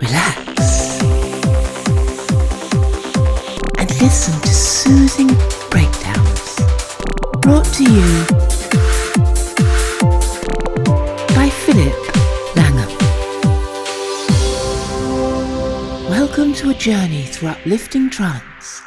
relax, and listen to soothing breakdowns brought to you by Philip Langham. Welcome to a journey through uplifting trance.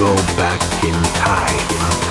Go back in time.